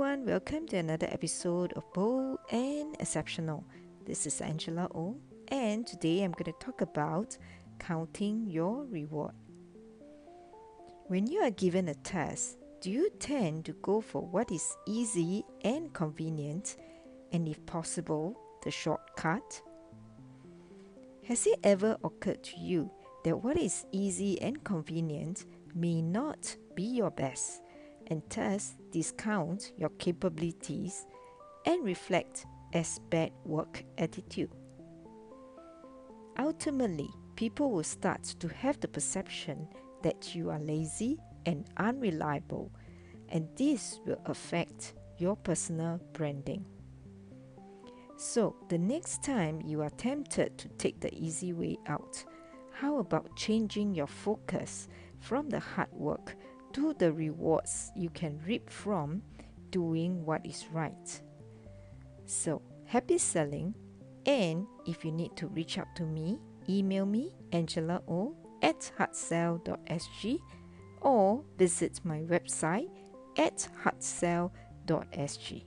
everyone, welcome to another episode of Bold and Exceptional. This is Angela Ow, and today I'm going to talk about counting your reward. When you are given a task, do you tend to go for what is easy and convenient, and if possible, the shortcut? Has it ever occurred to you that what is easy and convenient may not be your best? And thus discount your capabilities and reflect as bad work attitude. Ultimately, people will start to have the perception that you are lazy and unreliable, and this will affect your personal branding. So, the next time you are tempted to take the easy way out, how about changing your focus from the hard work to the rewards you can reap from doing what is right. So, happy selling. And if you need to reach out to me, email me angela o at heartsell.sg or visit my website at heartsell.sg.